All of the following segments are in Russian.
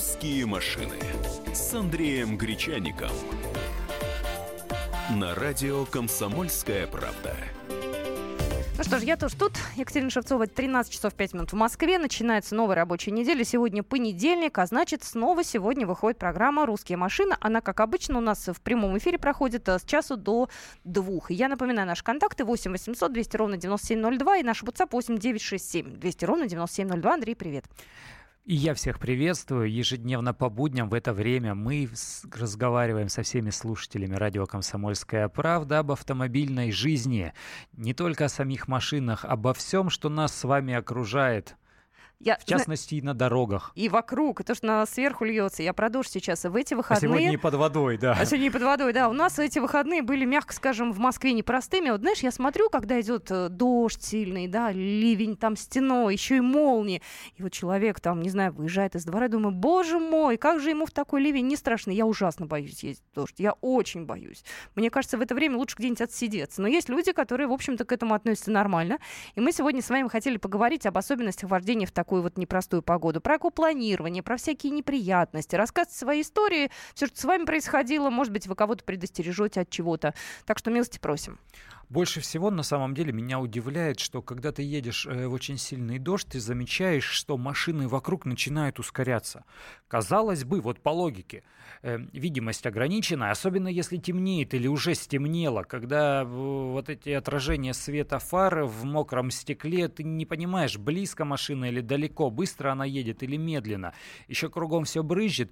«Русские машины» с Андреем Гречаником. На радио «Комсомольская правда». Ну что ж, я тоже тут. Екатерина Шевцова, 13 часов 5 минут в Москве. Начинается новая рабочая неделя. Сегодня понедельник, а значит, снова сегодня выходит программа «Русские машины». Она, как обычно, у нас в прямом эфире проходит э, с часу до двух. Я напоминаю, наши контакты 8 800 200 ровно 9702 и наш WhatsApp 8 967 200 ровно 9702. Андрей, привет. И я всех приветствую. Ежедневно по будням в это время мы разговариваем со всеми слушателями радио «Комсомольская правда» об автомобильной жизни. Не только о самих машинах, обо всем, что нас с вами окружает. Я, в частности, и на дорогах. И вокруг, и то, что на сверху льется. Я продолжу сейчас. В эти выходные... А сегодня и под водой, да. А сегодня и под водой, да. У нас эти выходные были, мягко скажем, в Москве непростыми. Вот знаешь, я смотрю, когда идет э, дождь сильный, да, ливень там стеной, еще и молнии. И вот человек там, не знаю, выезжает из двора, и думаю, боже мой, как же ему в такой ливень не страшно. Я ужасно боюсь ездить в дождь. Я очень боюсь. Мне кажется, в это время лучше где-нибудь отсидеться. Но есть люди, которые, в общем-то, к этому относятся нормально. И мы сегодня с вами хотели поговорить об особенностях вождения в такую вот непростую погоду, про экопланирование, про всякие неприятности, рассказывать свои истории, все, что с вами происходило, может быть, вы кого-то предостережете от чего-то. Так что милости просим. Больше всего на самом деле меня удивляет, что когда ты едешь э, в очень сильный дождь, ты замечаешь, что машины вокруг начинают ускоряться. Казалось бы, вот по логике, э, видимость ограничена, особенно если темнеет или уже стемнело, когда вот эти отражения света фары в мокром стекле, ты не понимаешь, близко машина или далеко, быстро она едет или медленно. Еще кругом все брызжет.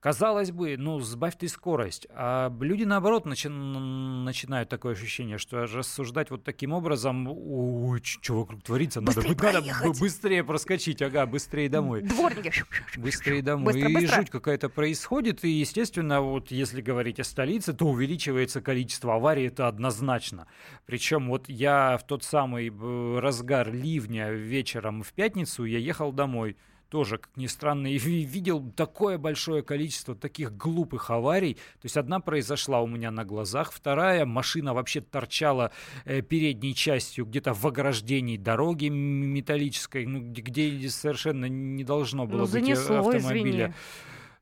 Казалось бы, ну, сбавь ты скорость. А люди, наоборот, начи- начинают такое ощущение, что рассуждать вот таким образом, ой, что вокруг творится, быстрее надо, надо быстрее проскочить, ага, быстрее домой. Дворники. Быстрее домой. Быстро, и быстро. жуть какая-то происходит, и, естественно, вот если говорить о столице, то увеличивается количество аварий, это однозначно. Причем вот я в тот самый э, разгар ливня вечером в пятницу, я ехал домой, тоже, как ни странно, и видел такое большое количество таких глупых аварий. То есть одна произошла у меня на глазах, вторая машина вообще торчала э, передней частью где-то в ограждении дороги металлической, ну, где совершенно не должно было ну, быть э, занесло, автомобиля. Извини.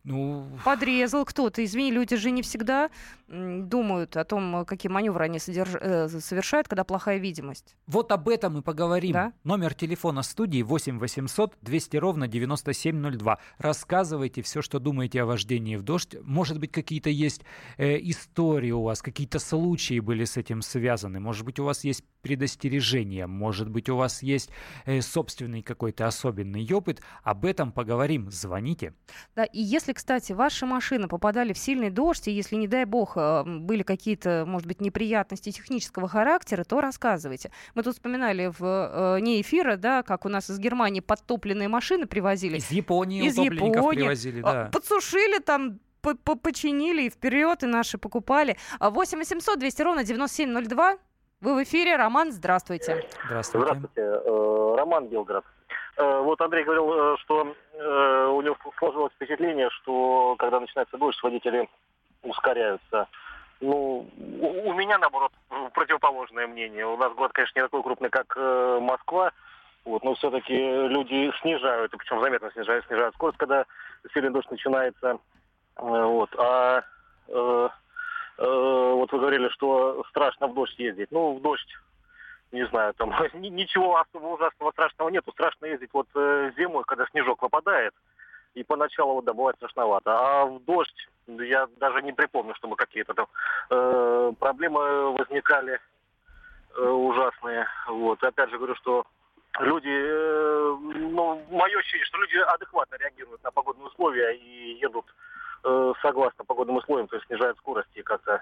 Ну... Подрезал кто-то. Извини, люди же не всегда думают о том, какие маневры они содерж... э, совершают, когда плохая видимость. Вот об этом мы поговорим. Да? Номер телефона студии 8 800 200 ровно 9702. Рассказывайте все, что думаете о вождении в дождь. Может быть, какие-то есть э, истории у вас, какие-то случаи были с этим связаны. Может быть, у вас есть предостережения, может быть, у вас есть э, собственный какой-то особенный опыт. Об этом поговорим. Звоните. Да, и если кстати, ваши машины попадали в сильный дождь, и если, не дай бог, э, были какие-то, может быть, неприятности технического характера, то рассказывайте. Мы тут вспоминали в э, не эфира, да, как у нас из Германии подтопленные машины привозили. Из Японии из Японии. привозили, да. Подсушили там починили и вперед, и наши покупали. 8 800 200 ровно 9702. Вы в эфире. Роман, здравствуйте. Здравствуйте. Здравствуйте. Э, Роман Белград. Э, вот Андрей говорил, э, что э, у него сложилось впечатление, что когда начинается дождь, водители ускоряются. Ну, у меня, наоборот, противоположное мнение. У нас город, конечно, не такой крупный, как Москва, вот, но все-таки люди снижают, и причем заметно снижают, снижают скорость, когда сильный дождь начинается. Вот. А э, э, вот вы говорили, что страшно в дождь ездить. Ну, в дождь не знаю, там ничего особо ужасного страшного нету. Страшно ездить вот э, зимой, когда снежок выпадает, и поначалу вот, да, бывает страшновато. А в дождь я даже не припомню, чтобы какие-то там э, проблемы возникали э, ужасные. Вот. Опять же говорю, что люди, э, ну, мое ощущение, что люди адекватно реагируют на погодные условия и едут э, согласно погодным условиям, то есть снижают скорость и как-то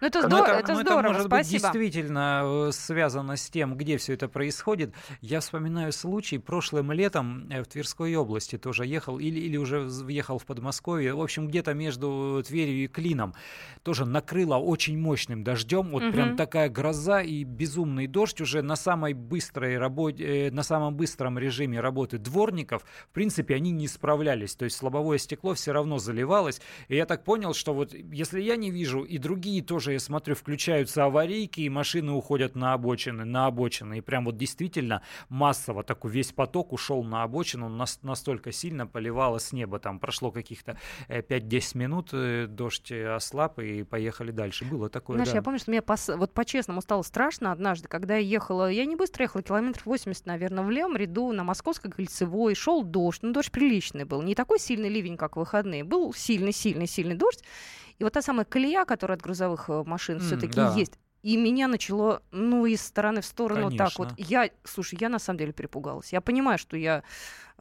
ну это, здорово, это, это здорово, это может спасибо. быть действительно э, связано с тем, где все это происходит. Я вспоминаю случай прошлым летом э, в Тверской области тоже ехал, или, или уже въехал в Подмосковье, в общем, где-то между Тверью и Клином. Тоже накрыло очень мощным дождем, вот угу. прям такая гроза и безумный дождь уже на самой быстрой работе, э, на самом быстром режиме работы дворников, в принципе, они не справлялись, то есть лобовое стекло все равно заливалось, и я так понял, что вот если я не вижу, и другие тоже уже, я смотрю, включаются аварийки, и машины уходят на обочины, на обочины. И прям вот действительно массово такой весь поток ушел на обочину, нас, настолько сильно поливало с неба. Там прошло каких-то 5-10 э, минут, э, дождь ослаб, и поехали дальше. Было такое, Знаешь, да. я помню, что мне пос... вот по-честному стало страшно однажды, когда я ехала, я не быстро ехала, километров 80, наверное, в левом ряду на Московской кольцевой, шел дождь, ну дождь приличный был, не такой сильный ливень, как в выходные, был сильный-сильный-сильный дождь, и вот та самая колея, которая от грузовых э, машин mm, все-таки да. есть, и меня начало, ну, из стороны в сторону Конечно. так вот. Я, слушай, я на самом деле перепугалась. Я понимаю, что я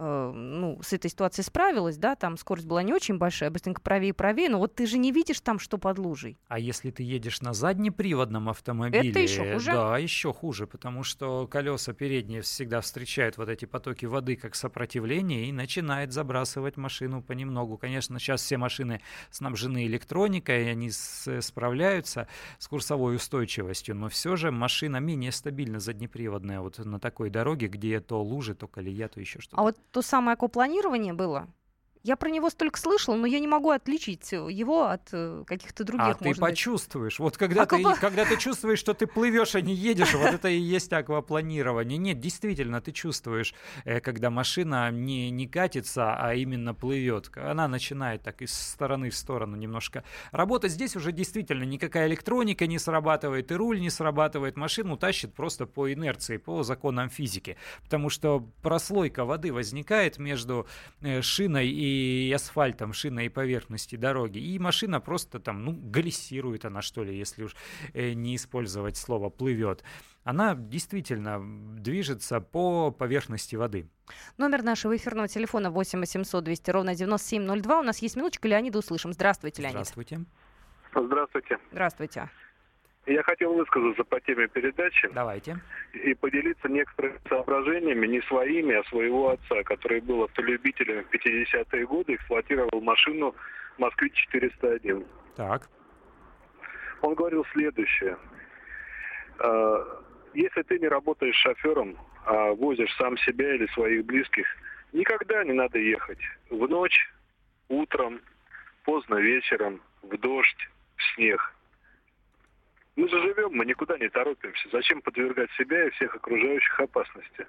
Э, ну, с этой ситуацией справилась, да, там скорость была не очень большая, быстренько правее правее, но вот ты же не видишь там, что под лужей. А если ты едешь на заднеприводном автомобиле, это еще хуже. Да, еще хуже, потому что колеса передние всегда встречают вот эти потоки воды как сопротивление и начинает забрасывать машину понемногу. Конечно, сейчас все машины снабжены электроникой, и они с, справляются с курсовой устойчивостью, но все же машина менее стабильно заднеприводная вот на такой дороге, где то лужи, то колея, то еще что-то. А вот то самое аквапланирование было, я про него столько слышала, но я не могу отличить его от э, каких-то других. А ты почувствуешь. Быть. Вот когда, Аквапла... ты, когда ты чувствуешь, что ты плывешь, а не едешь, вот это и есть аквапланирование. Нет, действительно, ты чувствуешь, э, когда машина не, не катится, а именно плывет. Она начинает так из стороны в сторону немножко работать. Здесь уже действительно никакая электроника не срабатывает, и руль не срабатывает. Машину тащит просто по инерции, по законам физики. Потому что прослойка воды возникает между э, шиной и и асфальтом, шиной и поверхности дороги. И машина просто там, ну, глиссирует она, что ли, если уж э, не использовать слово «плывет». Она действительно движется по поверхности воды. Номер нашего эфирного телефона 8 800 200 ровно 9702. У нас есть минуточка, Леонида услышим. Здравствуйте, Леонид. Здравствуйте. Здравствуйте. Здравствуйте. Я хотел высказаться по теме передачи. Давайте. И поделиться некоторыми соображениями, не своими, а своего отца, который был автолюбителем в 50-е годы, эксплуатировал машину «Москвич-401». Так. Он говорил следующее. «Э, если ты не работаешь шофером, а возишь сам себя или своих близких, никогда не надо ехать. В ночь, утром, поздно вечером, в дождь, в снег – мы же живем, мы никуда не торопимся. Зачем подвергать себя и всех окружающих опасности?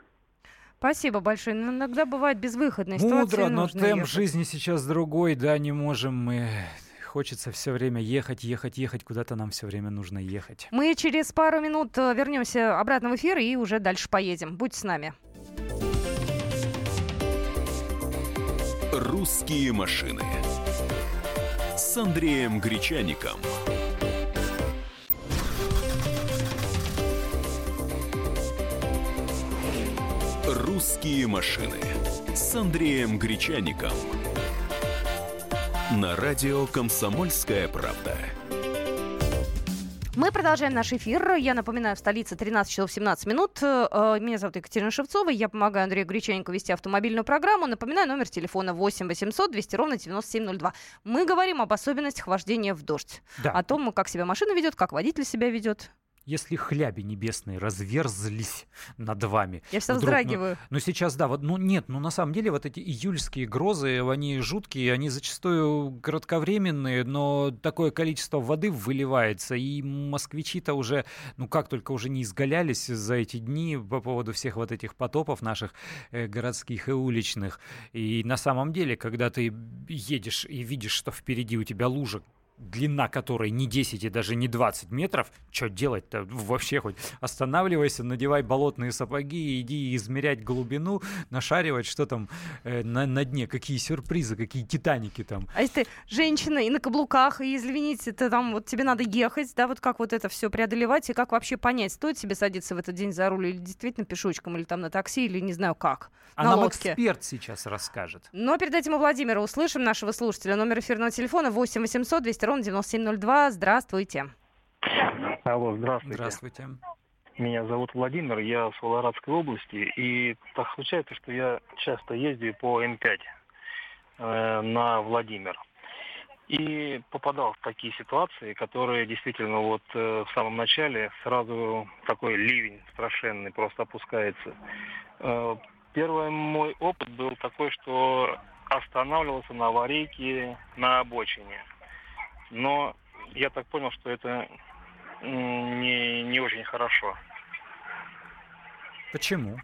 Спасибо большое. Но иногда бывает безвыходная ситуация. Мудро, но темп ехать. жизни сейчас другой, да, не можем мы хочется все время ехать, ехать, ехать, куда-то нам все время нужно ехать. Мы через пару минут э, вернемся обратно в эфир и уже дальше поедем. Будьте с нами. Русские машины с Андреем Гречаником. «Русские машины» с Андреем Гречаником. На радио «Комсомольская правда». Мы продолжаем наш эфир. Я напоминаю, в столице 13 часов 17 минут. Э, меня зовут Екатерина Шевцова. Я помогаю Андрею Гречанику вести автомобильную программу. Напоминаю, номер телефона 8 800 200 ровно 9702. Мы говорим об особенностях вождения в дождь. Да. О том, как себя машина ведет, как водитель себя ведет если хляби небесные разверзлись над вами. Я все вздрагиваю. Ну, ну, сейчас, да, вот, ну нет, ну на самом деле вот эти июльские грозы, они жуткие, они зачастую кратковременные, но такое количество воды выливается, и москвичи-то уже, ну как только уже не изгалялись за эти дни по поводу всех вот этих потопов наших э, городских и уличных. И на самом деле, когда ты едешь и видишь, что впереди у тебя лужа, длина которой не 10 и даже не 20 метров, что делать-то вообще хоть? Останавливайся, надевай болотные сапоги, иди измерять глубину, нашаривать, что там э, на, на дне, какие сюрпризы, какие титаники там. А если ты женщина и на каблуках, и, извините, ты там вот тебе надо ехать, да, вот как вот это все преодолевать, и как вообще понять, стоит тебе садиться в этот день за руль или действительно пешочком, или там на такси, или не знаю как, а на нам лодке. эксперт сейчас расскажет. Но перед этим у Владимира услышим нашего слушателя. Номер эфирного телефона 8 800 200 ровно 9702. Здравствуйте. Алло, здравствуйте. Здравствуйте. Меня зовут Владимир, я с Волорадской области, и так случается, что я часто ездию по М5 э, на Владимир. И попадал в такие ситуации, которые действительно вот э, в самом начале сразу такой ливень страшенный просто опускается. Э, первый мой опыт был такой, что останавливался на аварийке на обочине. Но я так понял, что это не, не очень хорошо. Почему?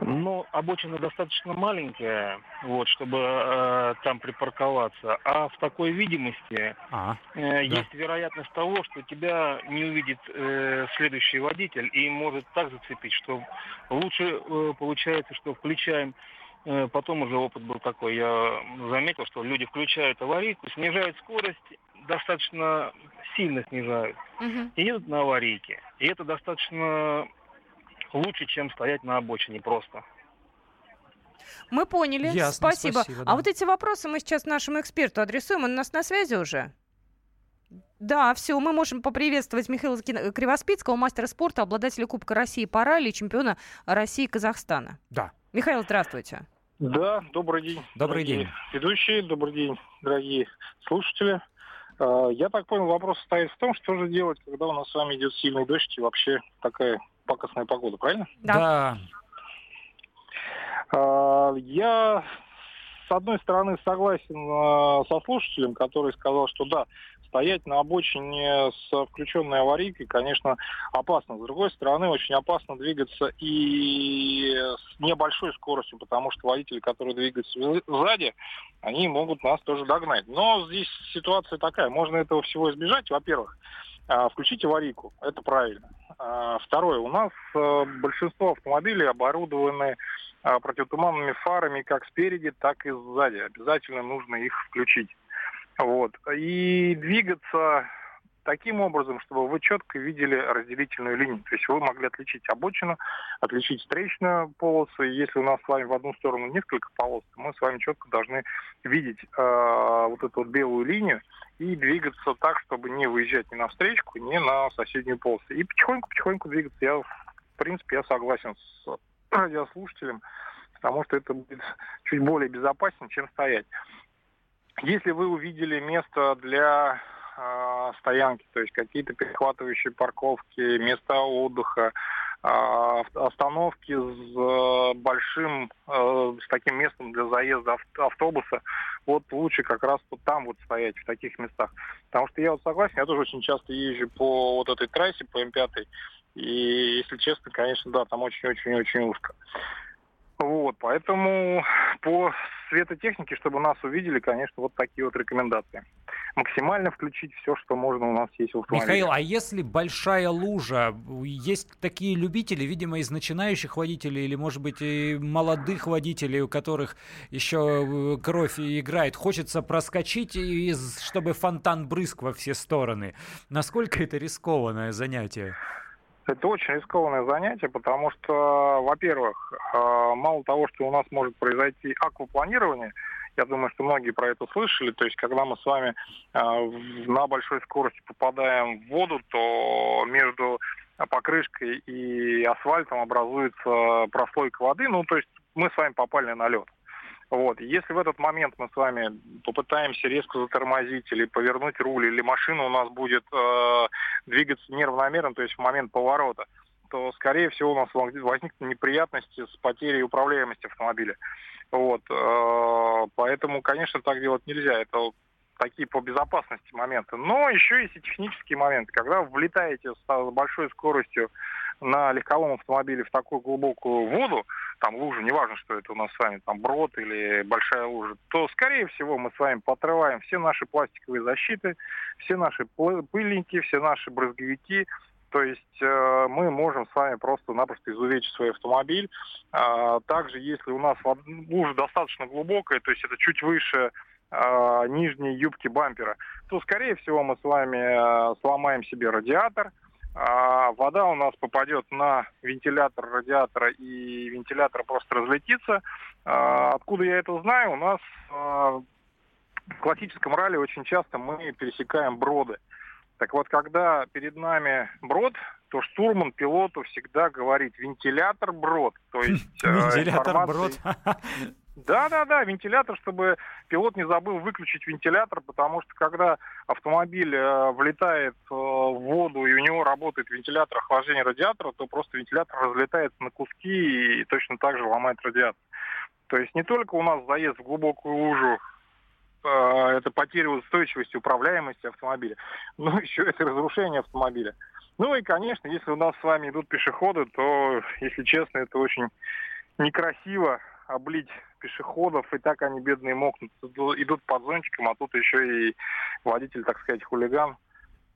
Ну, обочина достаточно маленькая, вот, чтобы э, там припарковаться. А в такой видимости А, э, Да. есть вероятность того, что тебя не увидит э, следующий водитель и может так зацепить, что лучше э, получается, что включаем. Э, потом уже опыт был такой, я заметил, что люди включают аварийку, снижают скорость, достаточно сильно снижают Мгм. и едут на аварийке. И это достаточно лучше, чем стоять на обочине просто. Мы поняли. Ясно, спасибо. спасибо, А да. вот эти вопросы мы сейчас нашему эксперту адресуем. Он у нас на связи уже? Да, все, мы можем поприветствовать Михаила Кривоспицкого, мастера спорта, обладателя Кубка России по ралли, чемпиона России и Казахстана. да. Михаил, здравствуйте. Да, добрый день. Добрый день. Ведущие, добрый день, дорогие слушатели. А, Я так понял, вопрос состоит в том, что же делать, когда у нас с вами идет сильный дождь и вообще такая пакостная погода, правильно? Да. Да. А, Я, с одной стороны, согласен а, со слушателем, который сказал, что да, стоять на обочине с включенной аварийкой, конечно, опасно. С другой стороны, очень опасно двигаться и с небольшой скоростью, потому что водители, которые двигаются сзади, они могут нас тоже догнать. Но здесь ситуация такая, можно этого всего избежать. Во-первых, а, включить аварийку, это правильно. А, Второе, у нас э, большинство автомобилей оборудованы противотуманными фарами как спереди, так и сзади. Обязательно нужно их включить. Вот. И двигаться таким образом, чтобы вы четко видели разделительную линию. То есть вы могли отличить обочину, отличить встречную полосу. И если у нас с вами в одну сторону несколько полос, то мы с вами четко должны видеть э, вот эту вот белую линию и двигаться так, чтобы не выезжать ни на встречку, ни на соседнюю полосу. И потихоньку-потихоньку двигаться. Я, в принципе, я согласен с радиослушателем, потому что это будет чуть более безопаснее, чем стоять. Если вы увидели место для э, стоянки, то есть какие-то перехватывающие парковки, места отдыха, э, остановки с э, большим, э, с таким местом для заезда ав- автобуса, вот лучше как раз вот там вот стоять, в таких местах. Потому что я вот согласен, я тоже очень часто езжу по вот этой трассе, по М5, и, если честно, конечно, да, там очень-очень-очень узко. Вот, поэтому по светотехнике, чтобы нас увидели, конечно, вот такие вот рекомендации. Максимально включить все, что можно у нас есть в автомобиле. Михаил, а если большая лужа, есть такие любители, видимо, из начинающих водителей или, может быть, и молодых водителей, у которых еще э, кровь играет, хочется проскочить, и, чтобы фонтан брызг во все стороны. Насколько это рискованное занятие? Это очень рискованное занятие, потому что, во-первых, э, мало того, что у нас может произойти аквапланирование, я думаю, что многие про это слышали, то есть когда мы с вами в- на большой скорости попадаем в воду, то между покрышкой и асфальтом образуется прослойка воды, ну то есть мы с вами попали на лед. Вот. Если в этот момент мы с вами попытаемся резко затормозить или повернуть руль, или машина у нас будет э, двигаться неравномерно, то есть в момент поворота, то, скорее всего, у нас возникнут неприятности с потерей управляемости автомобиля. Вот. э, Поэтому, конечно, так делать нельзя. Это такие по безопасности моменты. Но еще есть и технические моменты. Когда вы влетаете с большой скоростью на легковом автомобиле в такую глубокую воду, там лужа, неважно, что это у нас с вами, там брод или большая лужа, то, скорее всего, мы с вами подрываем все наши пластиковые защиты, все наши пыльники, все наши брызговики, то есть э, мы можем с вами просто-напросто изувечить свой автомобиль. А, также, если у нас лужа достаточно глубокая, то есть это чуть выше э, нижней юбки бампера, то, скорее всего, мы с вами э, сломаем себе радиатор, а, вода у нас попадет на вентилятор радиатора, и вентилятор просто разлетится. А, откуда я это знаю? У нас а, в классическом ралли очень часто мы пересекаем броды. Так вот, когда перед нами брод, то штурман пилоту всегда говорит вентилятор брод. То есть э, Вентилятор, брод. да, да, да, вентилятор, чтобы пилот не забыл выключить вентилятор, потому что когда автомобиль э, влетает э, в воду и у него работает вентилятор охлаждения радиатора, то просто вентилятор разлетается на куски и точно так же ломает радиатор. То есть не только у нас заезд в глубокую лужу это потеря устойчивости, управляемости автомобиля. Ну, еще это разрушение автомобиля. Ну и, конечно, если у нас с вами идут пешеходы, то, если честно, это очень некрасиво облить пешеходов, и так они бедные мокнут, идут под зонтиком, а тут еще и водитель, так сказать, хулиган.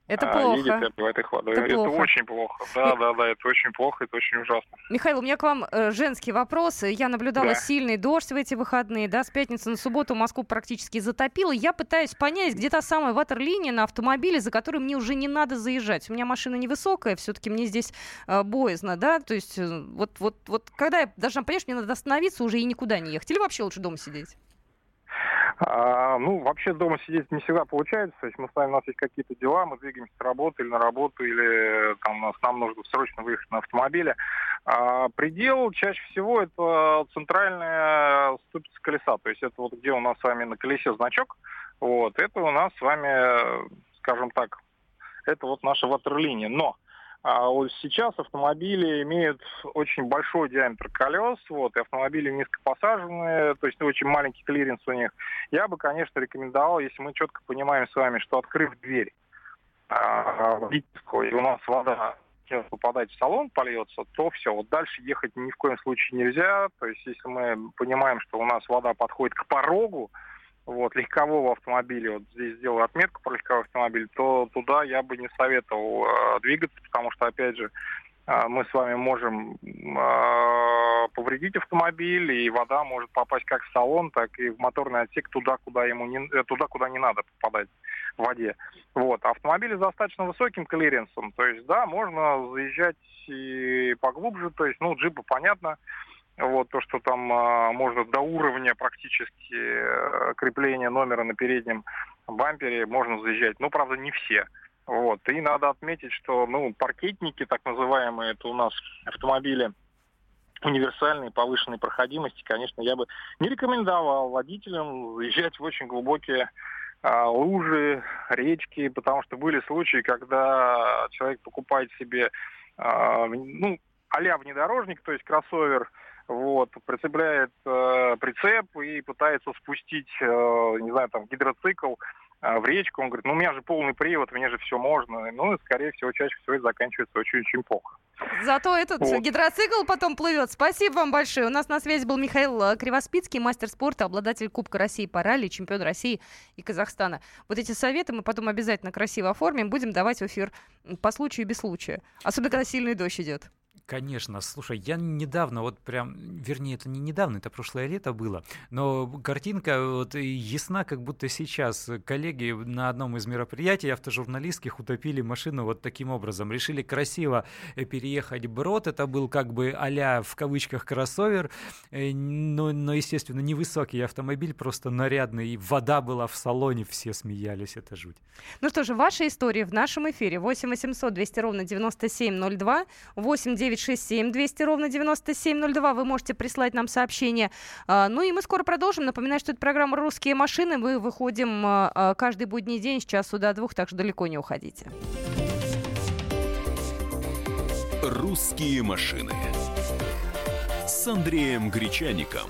Это а, плохо. Едет этой Это, это плохо. очень плохо. Да, да, да, это очень плохо, это очень ужасно. Михаил, у меня к вам э, женский вопрос. Я наблюдала да. сильный дождь в эти выходные, да, с пятницы на субботу Москву практически затопило. Я пытаюсь понять, где та самая ватерлиния на автомобиле, за которой мне уже не надо заезжать. У меня машина невысокая, все-таки мне здесь э, боязно, да, то есть э, вот, вот, вот когда я должна понять, что мне надо остановиться уже и никуда не ехать, или вообще лучше дома сидеть? А, ну, вообще дома сидеть не всегда получается. То есть мы с вами, у нас есть какие-то дела, мы двигаемся с работы или на работу, или там нас, нам нужно срочно выехать на автомобиле. А, предел чаще всего это центральная ступица колеса. То есть это вот где у нас с вами на колесе значок. Вот, это у нас с вами, скажем так, это вот наша ватерлиния. Но а вот сейчас автомобили имеют очень большой диаметр колес, вот, и автомобили низкопосаженные, то есть очень маленький клиренс у них. Я бы, конечно, рекомендовал, если мы четко понимаем с вами, что открыв дверь а, водительскую, и у нас вода попадать в салон польется, то все, вот дальше ехать ни в коем случае нельзя. То есть если мы понимаем, что у нас вода подходит к порогу, вот, легкового автомобиля, вот здесь сделаю отметку про легковой автомобиль, то туда я бы не советовал э, двигаться, потому что, опять же, э, мы с вами можем э, повредить автомобиль, и вода может попасть как в салон, так и в моторный отсек туда, куда ему не, э, туда, куда не надо попадать в воде. Вот. Автомобили с достаточно высоким клиренсом, то есть, да, можно заезжать и поглубже, то есть, ну, джипы, понятно, вот то, что там а, можно до уровня практически э, крепления номера на переднем бампере можно заезжать. Ну, правда, не все. Вот. И надо отметить, что ну, паркетники, так называемые, это у нас автомобили универсальной повышенной проходимости, конечно, я бы не рекомендовал водителям заезжать в очень глубокие а, лужи, речки, потому что были случаи, когда человек покупает себе а, ну, а внедорожник, то есть кроссовер, вот, прицепляет э, прицеп и пытается спустить, э, не знаю, там, гидроцикл э, в речку. Он говорит, ну, у меня же полный привод, мне же все можно. Ну, и, скорее всего, чаще всего это заканчивается очень-очень плохо. Зато этот вот. гидроцикл потом плывет. Спасибо вам большое. У нас на связи был Михаил э, Кривоспицкий, мастер спорта, обладатель Кубка России по ралли, чемпион России и Казахстана. Вот эти советы мы потом обязательно красиво оформим, будем давать в эфир по случаю и без случая. Особенно, когда сильный дождь идет. Конечно, слушай, я недавно, вот прям, вернее, это не недавно, это прошлое лето было, но картинка вот ясна, как будто сейчас коллеги на одном из мероприятий автожурналистских утопили машину вот таким образом. Решили красиво э, переехать брод, это был как бы а в кавычках кроссовер, э, но, но, естественно, невысокий автомобиль, просто нарядный, и вода была в салоне, все смеялись, это жуть. Ну что же, ваша история в нашем эфире 8 800 200 ровно 9702, 8 9 967 200 ровно 9702. Вы можете прислать нам сообщение. А, ну и мы скоро продолжим. Напоминаю, что это программа «Русские машины». Мы выходим а, а, каждый будний день с часу до двух, так что далеко не уходите. «Русские машины» с Андреем Гречаником.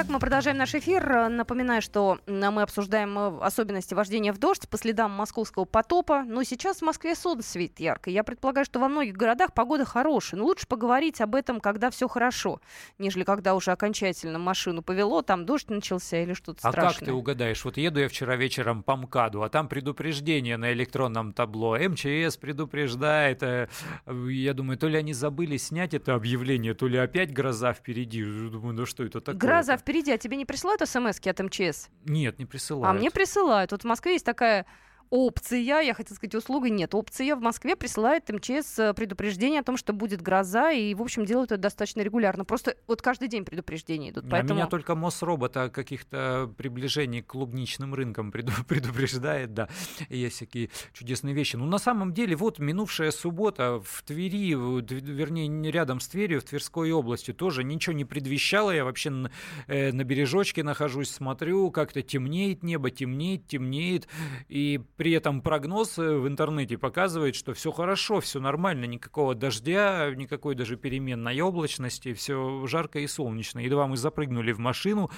Итак, мы продолжаем наш эфир. Напоминаю, что мы обсуждаем э, особенности вождения в дождь по следам московского потопа. Но сейчас в Москве солнце светит ярко. Я предполагаю, что во многих городах погода хорошая. Но лучше поговорить об этом, когда все хорошо, нежели когда уже окончательно машину повело, там дождь начался или что-то а страшное. А как ты угадаешь? Вот еду я вчера вечером по МКАДу, а там предупреждение на электронном табло. МЧС предупреждает. Э, я думаю, то ли они забыли снять это объявление, то ли опять гроза впереди. Думаю, ну что это такое? Гроза впереди, а тебе не присылают смс от МЧС? Нет, не присылают. А мне присылают. Вот в Москве есть такая опция, я хотела сказать услуга, нет, опция в Москве присылает МЧС э, предупреждение о том, что будет гроза, и, в общем, делают это достаточно регулярно. Просто вот каждый день предупреждения идут. Поэтому... А меня только Мосробот о каких-то приближениях к клубничным рынкам предупреждает, да, есть всякие чудесные вещи. Но ну, на самом деле, вот минувшая суббота в Твери, вернее, рядом с Тверью, в Тверской области, тоже ничего не предвещало. Я вообще на, э, на бережочке нахожусь, смотрю, как-то темнеет небо, темнеет, темнеет, и при этом прогноз э, в интернете показывает, что все хорошо, все нормально, никакого дождя, никакой даже переменной облачности, все жарко и солнечно. Едва мы запрыгнули в машину,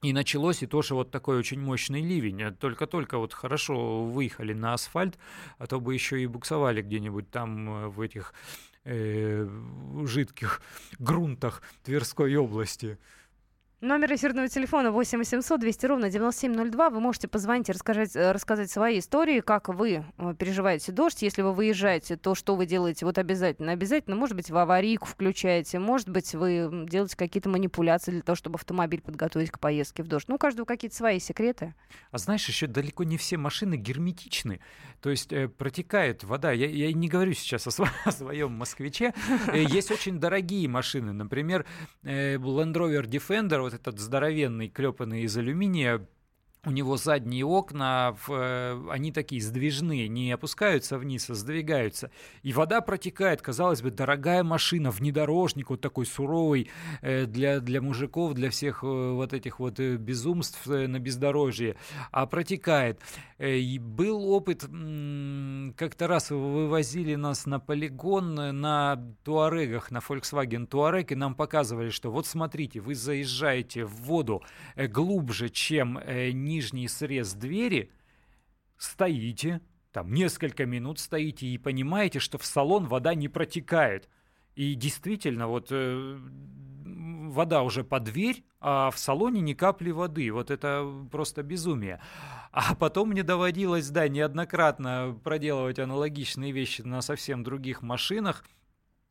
и началось и тоже вот такой очень мощный ливень. Только-только вот хорошо выехали на асфальт, а то бы еще и буксовали где-нибудь там э, в этих э, жидких грунтах Тверской области. Номер эфирного телефона 8 800 200 ровно 9702. Вы можете позвонить и рассказать, э, рассказать свои истории, как вы э, переживаете дождь. Если вы выезжаете, то что вы делаете? Вот обязательно, обязательно. Может быть, в аварийку включаете, может быть, вы делаете какие-то манипуляции для того, чтобы автомобиль подготовить к поездке в дождь. Ну, у каждого какие-то свои секреты. А знаешь, еще далеко не все машины герметичны. То есть э, протекает вода. Я, я не говорю сейчас о, сво- о своем москвиче. Э, есть очень дорогие машины. Например, Land Rover Defender, вот этот здоровенный, клепанный из алюминия, у него задние окна, э, они такие сдвижные, не опускаются вниз, а сдвигаются. И вода протекает, казалось бы, дорогая машина, внедорожник вот такой суровый э, для, для мужиков, для всех э, вот этих вот безумств на бездорожье, а протекает. И был опыт, как-то раз вывозили нас на полигон на Туарегах, на Volkswagen Touareg, и нам показывали, что вот смотрите, вы заезжаете в воду глубже, чем нижний срез двери, стоите, там несколько минут стоите и понимаете, что в салон вода не протекает. И действительно, вот э, вода уже под дверь, а в салоне ни капли воды. Вот это просто безумие. А потом мне доводилось, да, неоднократно проделывать аналогичные вещи на совсем других машинах.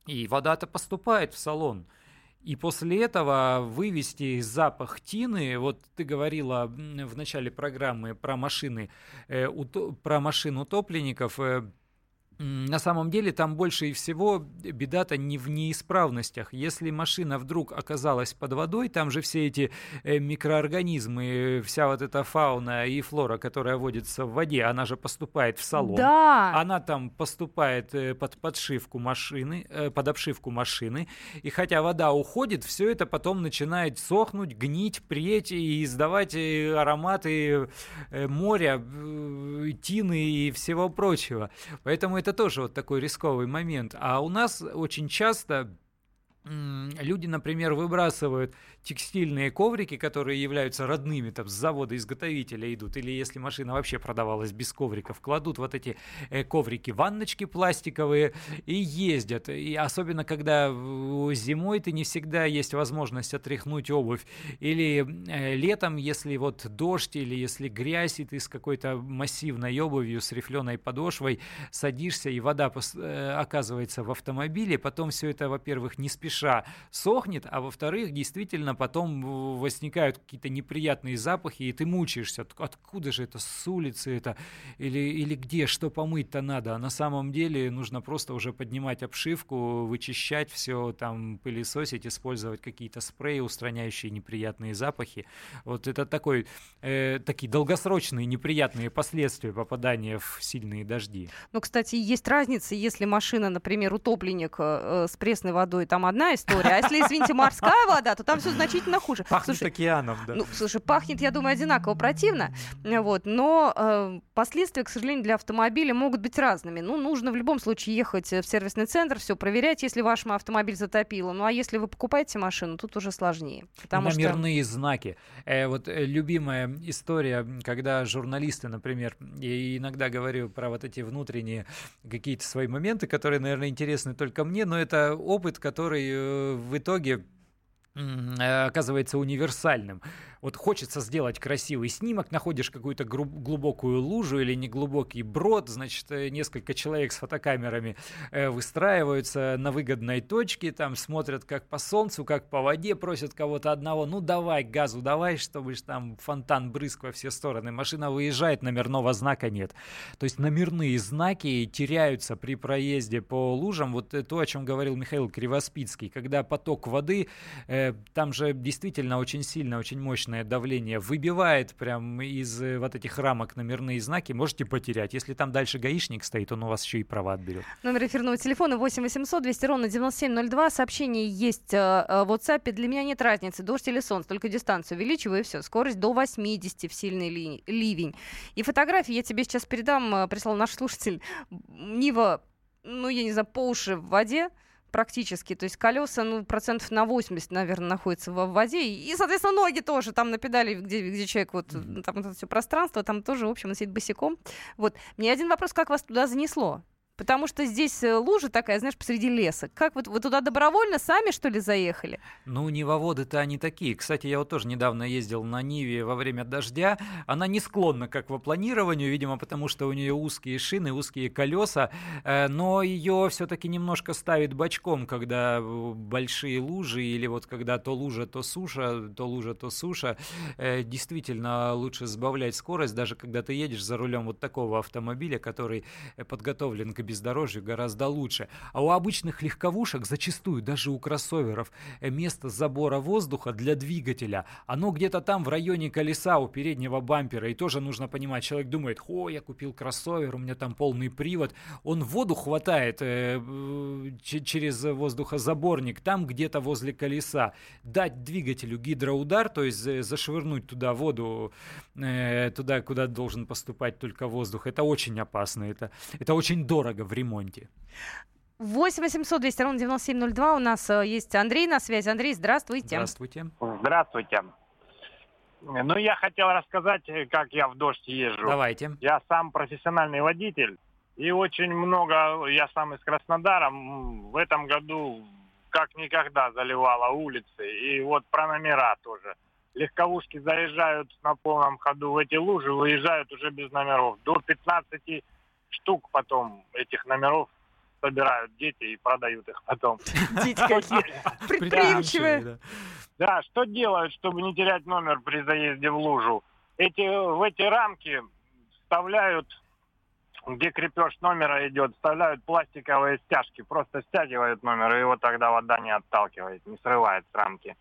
И вода-то поступает в салон. И после этого вывести запах тины, вот ты говорила в начале программы про машины, э, про машин утопленников, э, на самом деле там больше и всего беда-то не в неисправностях. Если машина вдруг оказалась под водой, там же все эти э, микроорганизмы, вся вот эта фауна и флора, которая водится в воде, она же поступает в салон. Да. Она там поступает э, под подшивку машины, э, под обшивку машины. И хотя вода уходит, все это потом начинает сохнуть, гнить, преть и издавать ароматы моря, тины и всего прочего. Поэтому это это тоже вот такой рисковый момент. А у нас очень часто люди, например, выбрасывают текстильные коврики, которые являются родными, там, с завода-изготовителя идут, или если машина вообще продавалась без ковриков, кладут вот эти э, коврики, ванночки пластиковые и ездят. И особенно, когда зимой ты не всегда есть возможность отряхнуть обувь. Или э, летом, если вот дождь, или если грязь, и ты с какой-то массивной обувью, с рифленой подошвой садишься, и вода э, оказывается в автомобиле, потом все это, во-первых, не спеша сохнет, а во-вторых, действительно потом возникают какие-то неприятные запахи, и ты мучаешься, откуда же это, с улицы это, или, или где, что помыть-то надо. А на самом деле нужно просто уже поднимать обшивку, вычищать все, там, пылесосить, использовать какие-то спреи, устраняющие неприятные запахи. Вот это такой, э, такие долгосрочные неприятные последствия попадания в сильные дожди. Ну, кстати, есть разница, если машина, например, утопленник э, с пресной водой, там одна история, а если, извините, морская вода, то там все значительно хуже. Пахнет слушай, океаном, да. Ну, слушай, пахнет, я думаю, одинаково противно, вот, но э, последствия, к сожалению, для автомобиля могут быть разными. Ну, нужно в любом случае ехать в сервисный центр, все проверять, если ваш автомобиль затопило. Ну, а если вы покупаете машину, тут уже сложнее. Потому Номерные что... знаки. Э, вот э, любимая история, когда журналисты, например, я иногда говорю про вот эти внутренние какие-то свои моменты, которые, наверное, интересны только мне, но это опыт, который э, в итоге Э, оказывается универсальным. Вот хочется сделать красивый снимок, находишь какую-то глубокую лужу или неглубокий брод, значит, э, несколько человек с фотокамерами э, выстраиваются на выгодной точке, там смотрят как по солнцу, как по воде, просят кого-то одного, ну давай газу, давай, чтобы там фонтан брызг во все стороны. Машина выезжает, номерного знака нет. То есть номерные знаки теряются при проезде по лужам. Вот то, о чем говорил Михаил Кривоспицкий, когда поток воды, э, там же действительно очень сильно, очень мощное давление, выбивает прям из э, вот этих рамок номерные знаки, можете потерять. Если там дальше гаишник стоит, он у вас еще и права отберет. Номер эфирного телефона 8 800 200 ровно 9702. Сообщение есть э, э, в WhatsApp. Для меня нет разницы, дождь или солнце, только дистанцию увеличиваю и все. Скорость до 80 в сильный ли, ливень. И фотографии я тебе сейчас передам, прислал наш слушатель. Нива, ну, я не знаю, по уши в воде практически. То есть колеса, ну, процентов на 80, наверное, находятся в воде. И, соответственно, ноги тоже там на педали, где, где человек, вот там это все пространство, там тоже, в общем, он сидит босиком. Вот. Мне один вопрос, как вас туда занесло? Потому что здесь э, лужа такая, знаешь, посреди леса. Как вот вы туда добровольно сами, что ли, заехали? Ну, Нивоводы-то они такие. Кстати, я вот тоже недавно ездил на Ниве во время дождя. Она не склонна к аквапланированию, видимо, потому что у нее узкие шины, узкие колеса. Э, но ее все-таки немножко ставит бочком, когда э, большие лужи, или вот когда то лужа, то суша, то лужа, то суша. Действительно, лучше сбавлять скорость, даже когда ты едешь за рулем вот такого автомобиля, который подготовлен к бездорожью гораздо лучше. А у обычных легковушек, зачастую даже у кроссоверов, э, место забора воздуха для двигателя, оно где-то там в районе колеса у переднего бампера. И тоже нужно понимать, человек думает, о, я купил кроссовер, у меня там полный привод. Он воду хватает э, через воздухозаборник там где-то возле колеса. Дать двигателю гидроудар, то есть зашвырнуть туда воду, э, туда, куда должен поступать только воздух, это очень опасно, это, это очень дорого дорого в ремонте. 8 800 200 ровно 9702. У нас э, есть Андрей на связи. Андрей, здравствуйте. Здравствуйте. Здравствуйте. Ну, я хотел рассказать, э, как я в дождь езжу. Давайте. Я сам профессиональный водитель. И очень много, я сам из Краснодара, в этом году как никогда заливала улицы. И вот про номера тоже. Легковушки заезжают на полном ходу в эти лужи, выезжают уже без номеров. До 15 штук потом этих номеров собирают дети и продают их потом. Дети какие предприимчивые. Да, что делают, чтобы не терять номер при заезде в лужу? Эти, в эти рамки вставляют, где крепеж номера идет, вставляют пластиковые стяжки, просто стягивают номер, и его тогда вода не отталкивает, не срывает с рамки.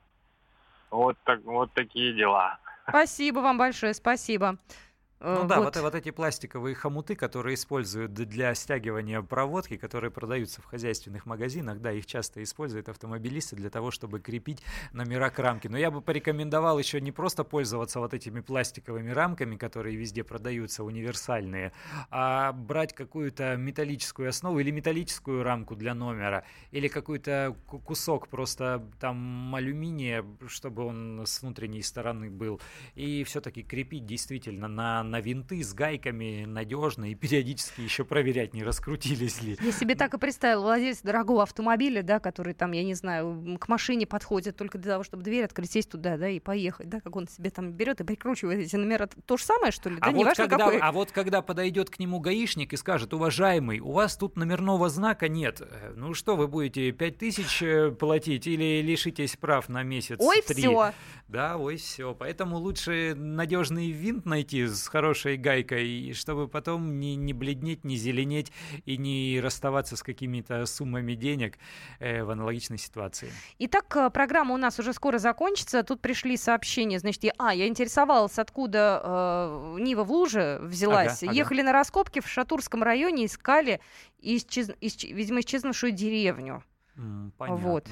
Вот, так, вот такие дела. Спасибо вам большое, спасибо. Ну вот. да, вот, вот эти пластиковые хомуты, которые используют для стягивания проводки, которые продаются в хозяйственных магазинах, да, их часто используют автомобилисты для того, чтобы крепить номера к рамке. Но я бы порекомендовал еще не просто пользоваться вот этими пластиковыми рамками, которые везде продаются, универсальные, а брать какую-то металлическую основу или металлическую рамку для номера, или какой-то кусок просто там алюминия, чтобы он с внутренней стороны был, и все-таки крепить действительно на на винты с гайками надежно и периодически еще проверять, не раскрутились ли. Я себе так и представил, владелец дорогого автомобиля, да, который там, я не знаю, к машине подходит только для того, чтобы дверь открыть, сесть туда, да, и поехать, да, как он себе там берет и прикручивает эти номера. То же самое, что ли? А, да, вот, важно, когда, какой. а вот когда подойдет к нему гаишник и скажет, уважаемый, у вас тут номерного знака нет, ну что, вы будете 5000 э, платить или лишитесь прав на месяц? Ой, все. Да, ой, все. Поэтому лучше надежный винт найти с хорошей гайкой, чтобы потом не, не бледнеть, не зеленеть и не расставаться с какими-то суммами денег э, в аналогичной ситуации. Итак, э, программа у нас уже скоро закончится. Тут пришли сообщения. Значит, я, а, я интересовалась, откуда э, Нива в луже взялась. Ага, ага. Ехали на раскопки в Шатурском районе, искали, исчез, исч, видимо, исчезнувшую деревню. Понятно. Вот.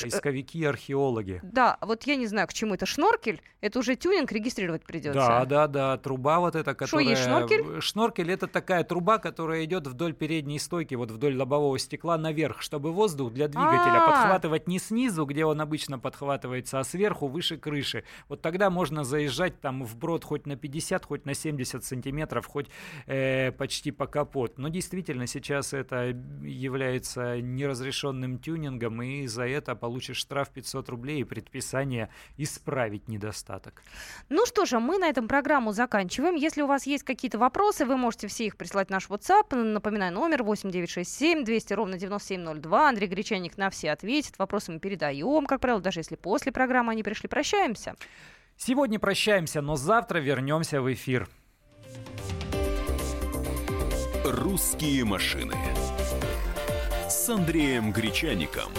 Поисковики, археологи. Да, вот я не знаю, к чему это. Шноркель, это уже тюнинг регистрировать придется. Да, да, да, труба вот эта, которая... Что есть шноркель? Шноркель это такая труба, которая идет вдоль передней стойки, вот вдоль лобового стекла наверх, чтобы воздух для двигателя А-а-а. подхватывать не снизу, где он обычно подхватывается, а сверху, выше крыши. Вот тогда можно заезжать там вброд хоть на 50, хоть на 70 сантиметров, хоть э, почти по капот. Но действительно сейчас это является неразрешенным тюнингом, и за это получишь штраф 500 рублей и предписание исправить недостаток. Ну что же, мы на этом программу заканчиваем. Если у вас есть какие-то вопросы, вы можете все их прислать в наш WhatsApp. Напоминаю, номер 8967 200 ровно 9702. Андрей Гречаник на все ответит. Вопросы мы передаем, как правило, даже если после программы они пришли. Прощаемся. Сегодня прощаемся, но завтра вернемся в эфир. «Русские машины» с Андреем Гречаником.